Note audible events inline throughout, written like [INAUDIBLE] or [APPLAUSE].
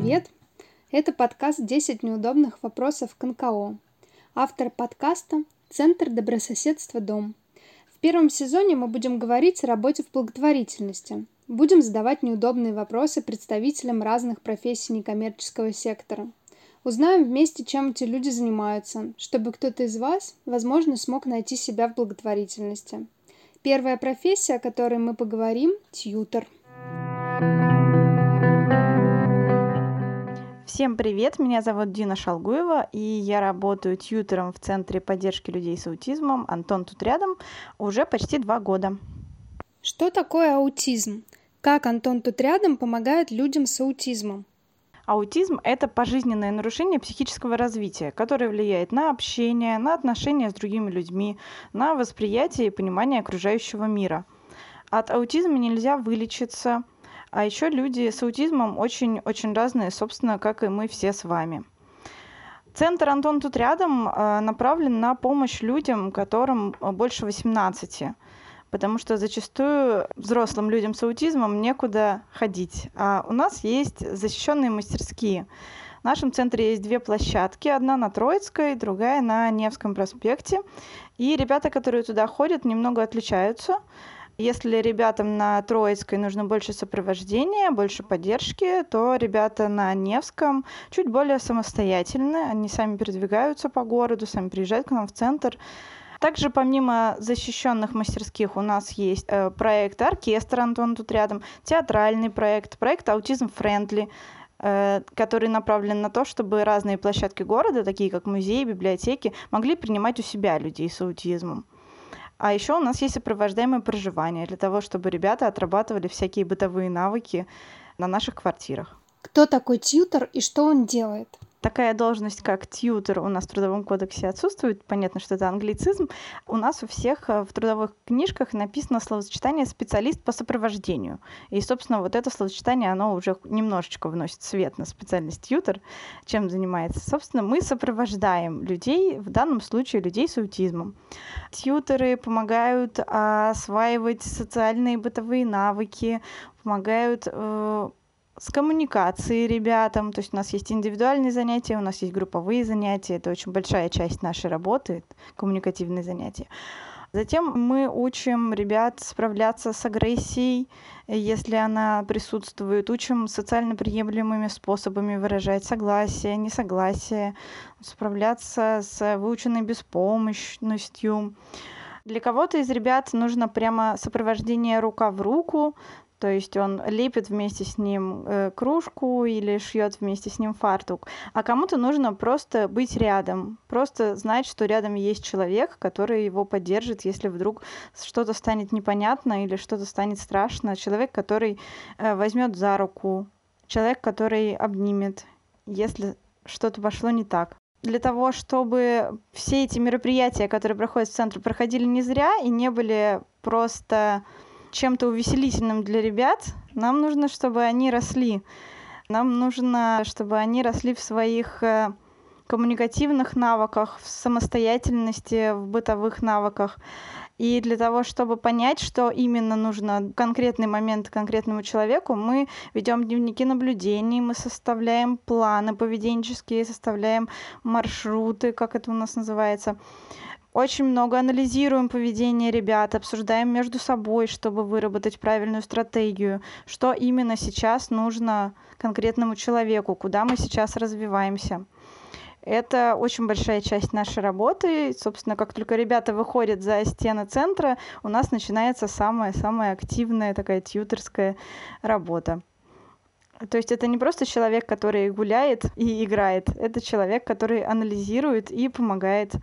привет! Это подкаст «10 неудобных вопросов к НКО». Автор подкаста – Центр добрососедства «Дом». В первом сезоне мы будем говорить о работе в благотворительности. Будем задавать неудобные вопросы представителям разных профессий некоммерческого сектора. Узнаем вместе, чем эти люди занимаются, чтобы кто-то из вас, возможно, смог найти себя в благотворительности. Первая профессия, о которой мы поговорим – тьютер – Всем привет, меня зовут Дина Шалгуева, и я работаю тьютером в Центре поддержки людей с аутизмом «Антон тут рядом» уже почти два года. Что такое аутизм? Как «Антон тут рядом» помогает людям с аутизмом? Аутизм – это пожизненное нарушение психического развития, которое влияет на общение, на отношения с другими людьми, на восприятие и понимание окружающего мира. От аутизма нельзя вылечиться – а еще люди с аутизмом очень-очень разные, собственно, как и мы все с вами. Центр «Антон тут рядом» э, направлен на помощь людям, которым больше 18, потому что зачастую взрослым людям с аутизмом некуда ходить. А у нас есть защищенные мастерские. В нашем центре есть две площадки. Одна на Троицкой, другая на Невском проспекте. И ребята, которые туда ходят, немного отличаются. Если ребятам на Троицкой нужно больше сопровождения, больше поддержки, то ребята на Невском чуть более самостоятельны. Они сами передвигаются по городу, сами приезжают к нам в центр. Также помимо защищенных мастерских у нас есть э, проект оркестр Антон тут рядом, театральный проект, проект аутизм френдли, э, который направлен на то, чтобы разные площадки города, такие как музеи, библиотеки, могли принимать у себя людей с аутизмом. А еще у нас есть сопровождаемое проживание для того, чтобы ребята отрабатывали всякие бытовые навыки на наших квартирах. Кто такой тьютер и что он делает? Такая должность, как тьютер, у нас в Трудовом кодексе отсутствует. Понятно, что это англицизм. У нас у всех э, в трудовых книжках написано словосочетание «специалист по сопровождению». И, собственно, вот это словосочетание, оно уже немножечко вносит свет на специальность тьютер, чем занимается. Собственно, мы сопровождаем людей, в данном случае людей с аутизмом. Тьютеры помогают осваивать социальные бытовые навыки, помогают э, с коммуникацией ребятам. То есть у нас есть индивидуальные занятия, у нас есть групповые занятия. Это очень большая часть нашей работы, коммуникативные занятия. Затем мы учим ребят справляться с агрессией, если она присутствует, учим социально приемлемыми способами выражать согласие, несогласие, справляться с выученной беспомощностью. Для кого-то из ребят нужно прямо сопровождение рука в руку, то есть он лепит вместе с ним э, кружку или шьет вместе с ним фартук. А кому-то нужно просто быть рядом, просто знать, что рядом есть человек, который его поддержит, если вдруг что-то станет непонятно или что-то станет страшно. Человек, который э, возьмет за руку, человек, который обнимет, если что-то пошло не так для того, чтобы все эти мероприятия, которые проходят в центре, проходили не зря и не были просто чем-то увеселительным для ребят, нам нужно, чтобы они росли. Нам нужно, чтобы они росли в своих э, коммуникативных навыках, в самостоятельности, в бытовых навыках. И для того, чтобы понять, что именно нужно в конкретный момент конкретному человеку, мы ведем дневники наблюдений, мы составляем планы поведенческие, составляем маршруты, как это у нас называется очень много анализируем поведение ребят, обсуждаем между собой, чтобы выработать правильную стратегию, что именно сейчас нужно конкретному человеку, куда мы сейчас развиваемся. Это очень большая часть нашей работы. собственно, как только ребята выходят за стены центра, у нас начинается самая-самая активная такая тьютерская работа. То есть это не просто человек, который гуляет и играет, это человек, который анализирует и помогает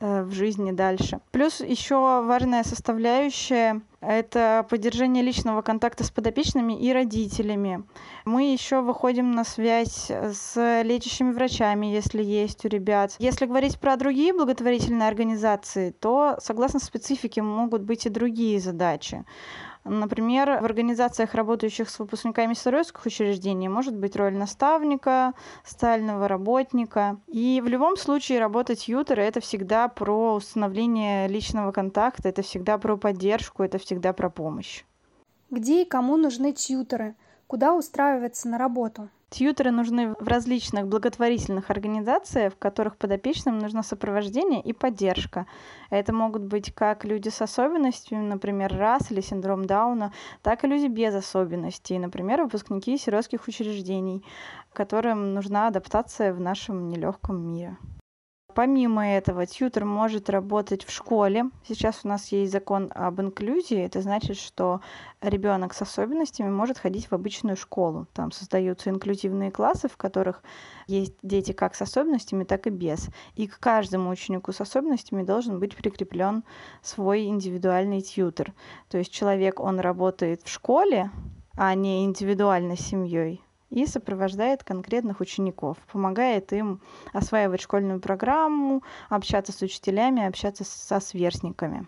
в жизни дальше. Плюс еще важная составляющая – это поддержание личного контакта с подопечными и родителями. Мы еще выходим на связь с лечащими врачами, если есть у ребят. Если говорить про другие благотворительные организации, то согласно специфике могут быть и другие задачи. Например, в организациях, работающих с выпускниками сыройских учреждений, может быть роль наставника, социального работника. И в любом случае работать ютера – это всегда про установление личного контакта, это всегда про поддержку, это всегда про помощь. Где и кому нужны тьютеры? Куда устраиваться на работу? Тьютеры нужны в различных благотворительных организациях, в которых подопечным нужно сопровождение и поддержка. Это могут быть как люди с особенностями, например, РАС или синдром Дауна, так и люди без особенностей, например, выпускники сиротских учреждений, которым нужна адаптация в нашем нелегком мире. Помимо этого, тьютер может работать в школе. Сейчас у нас есть закон об инклюзии. Это значит, что ребенок с особенностями может ходить в обычную школу. Там создаются инклюзивные классы, в которых есть дети как с особенностями, так и без. И к каждому ученику с особенностями должен быть прикреплен свой индивидуальный тьютер. То есть человек, он работает в школе, а не индивидуально с семьей и сопровождает конкретных учеников, помогает им осваивать школьную программу, общаться с учителями, общаться со сверстниками.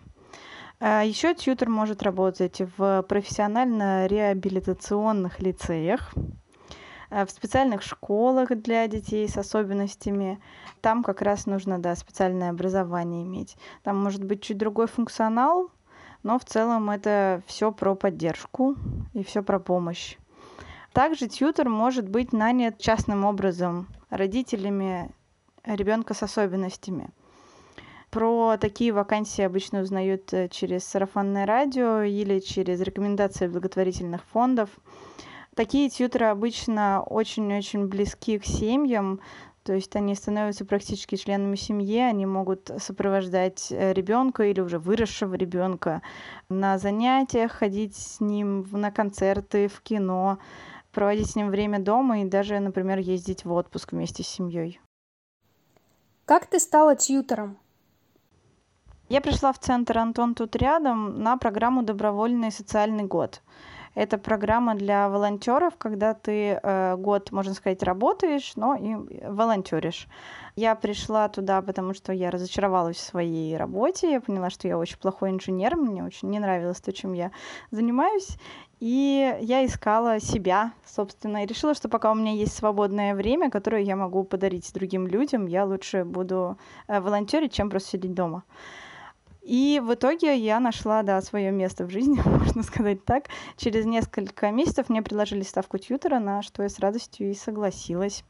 А Еще тьютер может работать в профессионально-реабилитационных лицеях, э, в специальных школах для детей с особенностями. Там как раз нужно да, специальное образование иметь. Там может быть чуть другой функционал, но в целом это все про поддержку и все про помощь. Также тьютер может быть нанят частным образом родителями ребенка с особенностями. Про такие вакансии обычно узнают э, через сарафанное радио или через рекомендации благотворительных фондов. Такие тьютеры обычно очень-очень близки к семьям, то есть они становятся практически членами семьи, они могут сопровождать э, ребенка или уже выросшего ребенка на занятиях, ходить с ним на концерты, в кино, проводить с ним время дома и даже, например, ездить в отпуск вместе с семьей. Как ты стала тьютором? Я пришла в центр «Антон тут рядом» на программу «Добровольный социальный год». Это программа для волонтеров, когда ты э, год, можно сказать, работаешь, но и волонтеришь. Я пришла туда, потому что я разочаровалась в своей работе. Я поняла, что я очень плохой инженер, мне очень не нравилось то, чем я занимаюсь. И я искала себя, собственно, и решила, что пока у меня есть свободное время, которое я могу подарить другим людям, я лучше буду э, волонтерить, чем просто сидеть дома. И в итоге я нашла, да, свое место в жизни, [LAUGHS] можно сказать так. Через несколько месяцев мне предложили ставку тьютера, на что я с радостью и согласилась.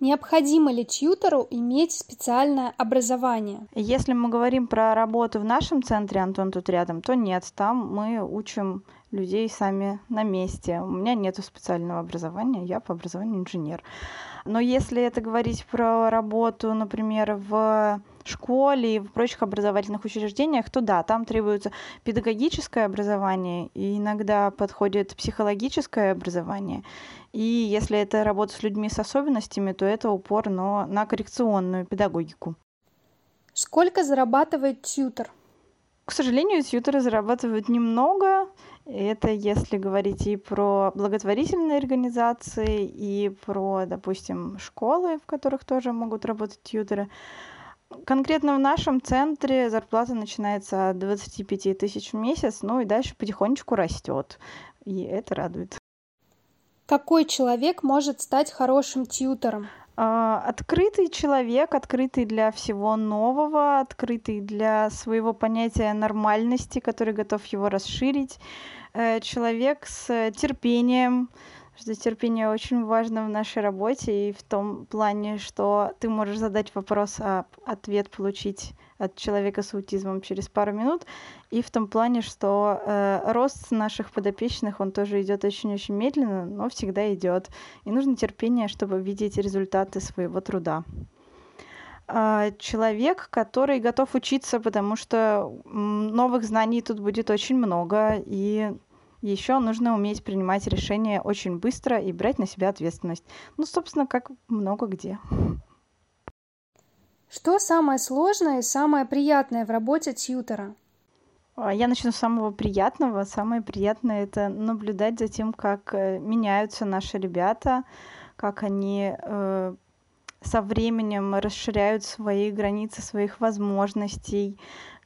Необходимо ли тьютору иметь специальное образование? Если мы говорим про работу в нашем центре, Антон тут рядом, то нет, там мы учим людей сами на месте. У меня нет специального образования, я по образованию инженер. Но если это говорить про работу, например, в школе и в прочих образовательных учреждениях, то да, там требуется педагогическое образование, и иногда подходит психологическое образование. И если это работа с людьми с особенностями, то это упор но на коррекционную педагогику. Сколько зарабатывает тьютер? К сожалению, тьютеры зарабатывают немного. Это если говорить и про благотворительные организации, и про, допустим, школы, в которых тоже могут работать тьютеры. Конкретно в нашем центре зарплата начинается от 25 тысяч в месяц, ну и дальше потихонечку растет. И это радует. Какой человек может стать хорошим тьютором? А, открытый человек, открытый для всего нового, открытый для своего понятия нормальности, который готов его расширить. Э, человек с терпением, что терпение очень важно в нашей работе и в том плане, что ты можешь задать вопрос, а ответ получить от человека с аутизмом через пару минут, и в том плане, что э, рост наших подопечных, он тоже идет очень-очень медленно, но всегда идет. И нужно терпение, чтобы видеть результаты своего труда а, человек, который готов учиться, потому что новых знаний тут будет очень много, и еще нужно уметь принимать решения очень быстро и брать на себя ответственность. Ну, собственно, как много где. Что самое сложное и самое приятное в работе тьютера? А, я начну с самого приятного. Самое приятное это наблюдать за тем, как э, меняются наши ребята, как они э, со временем расширяют свои границы своих возможностей,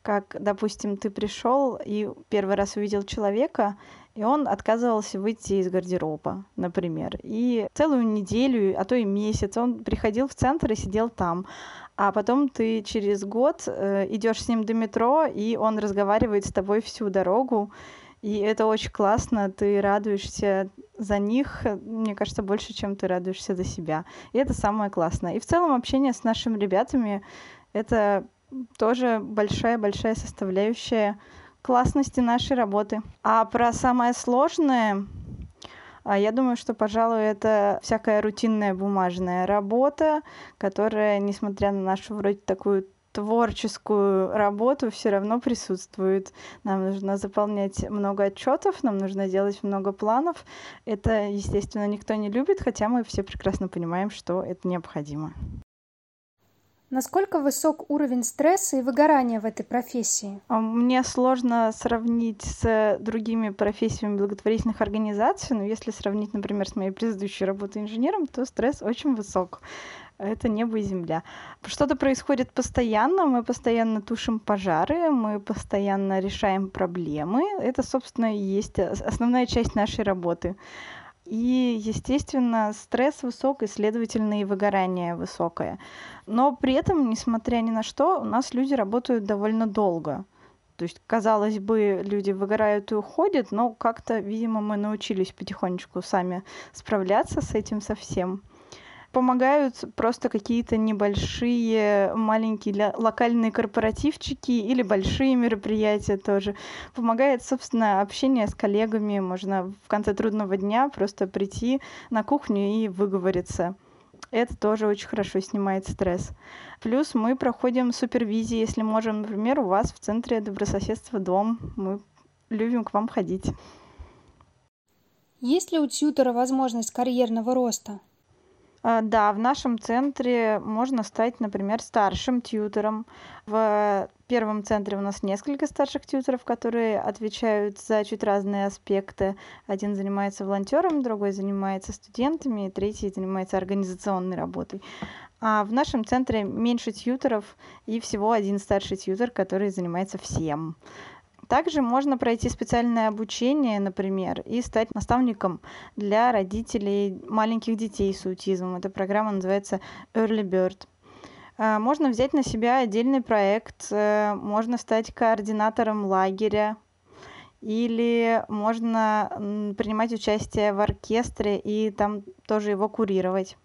как, допустим, ты пришел и первый раз увидел человека, и он отказывался выйти из гардероба, например. И целую неделю, а то и месяц он приходил в центр и сидел там. А потом ты через год э, идешь с ним до метро, и он разговаривает с тобой всю дорогу. И это очень классно, ты радуешься за них, мне кажется, больше, чем ты радуешься за себя. И это самое классное. И в целом общение с нашими ребятами — это тоже большая-большая составляющая классности нашей работы. А про самое сложное, а, я думаю, что, пожалуй, это всякая рутинная бумажная работа, которая, несмотря на нашу вроде такую творческую работу все равно присутствует. Нам нужно заполнять много отчетов, нам нужно делать много планов. Это, естественно, никто не любит, хотя мы все прекрасно понимаем, что это необходимо. Насколько высок уровень стресса и выгорания в этой профессии? А, мне сложно сравнить с другими профессиями благотворительных организаций, но если сравнить, например, с моей предыдущей работой инженером, то стресс очень высок. Это небо и земля. Что-то происходит постоянно, мы постоянно тушим пожары, мы постоянно решаем проблемы. Это, собственно, и есть основная часть нашей работы. И, естественно, стресс высок, и, следовательно, и выгорание высокое. Но при этом, несмотря ни на что, у нас люди работают довольно долго. То есть, казалось бы, люди выгорают и уходят, но как-то, видимо, мы научились потихонечку сами справляться с этим совсем помогают просто какие-то небольшие, маленькие локальные корпоративчики или большие мероприятия тоже. Помогает, собственно, общение с коллегами. Можно в конце трудного дня просто прийти на кухню и выговориться. Это тоже очень хорошо снимает стресс. Плюс мы проходим супервизии, если можем, например, у вас в центре добрососедства дом. Мы любим к вам ходить. Есть ли у тьютера возможность карьерного роста? А, да, в нашем центре можно стать, например, старшим тьютором. В первом центре у нас несколько старших тьюторов, которые отвечают за чуть разные аспекты. Один занимается волонтером, другой занимается студентами, третий занимается организационной работой. А в нашем центре меньше тьюторов и всего один старший тьютор, который занимается всем. Также можно пройти специальное обучение, например, и стать наставником для родителей маленьких детей с аутизмом. Эта программа называется Early Bird. А, можно взять на себя отдельный проект, э, можно стать координатором лагеря, или можно принимать участие в оркестре и там тоже его курировать.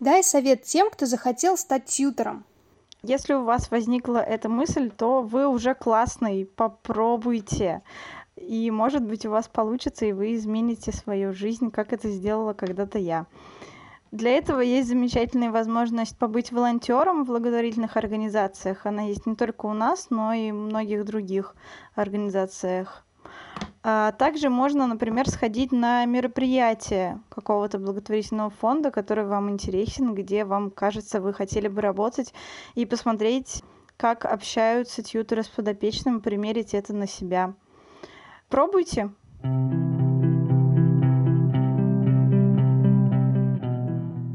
Дай совет тем, кто захотел стать тьютором. Если у вас возникла эта мысль, то вы уже классный, попробуйте. И, может быть, у вас получится, и вы измените свою жизнь, как это сделала когда-то я. Для этого есть замечательная возможность побыть волонтером в благотворительных организациях. Она есть не только у нас, но и в многих других организациях. А также можно, например, сходить на мероприятие какого-то благотворительного фонда, который вам интересен, где вам кажется, вы хотели бы работать, и посмотреть, как общаются тьютеры с подопечным, примерить это на себя. Пробуйте.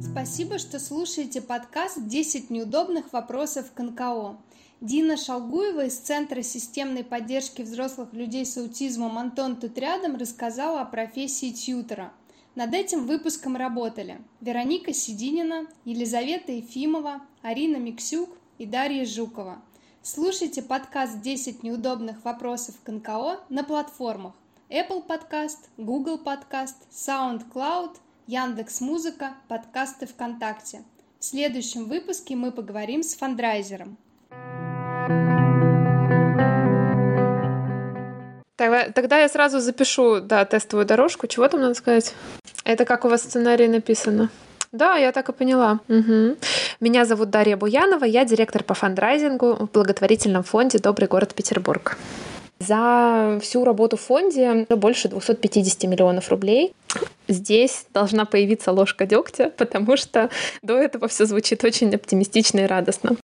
Спасибо, что слушаете подкаст «10 неудобных вопросов к НКО». Дина Шалгуева из Центра системной поддержки взрослых людей с аутизмом «Антон тут рядом» рассказала о профессии тьютера. Над этим выпуском работали Вероника Сидинина, Елизавета Ефимова, Арина Миксюк и Дарья Жукова. Слушайте подкаст «10 неудобных вопросов к НКО» на платформах Apple Podcast, Google Podcast, SoundCloud, Яндекс.Музыка, подкасты ВКонтакте. В следующем выпуске мы поговорим с фандрайзером. Тогда, я сразу запишу, да, тестовую дорожку. Чего там надо сказать? Это как у вас в сценарии написано? Да, я так и поняла. Угу. Меня зовут Дарья Буянова, я директор по фандрайзингу в благотворительном фонде «Добрый город Петербург». За всю работу в фонде больше 250 миллионов рублей. Здесь должна появиться ложка дегтя, потому что до этого все звучит очень оптимистично и радостно.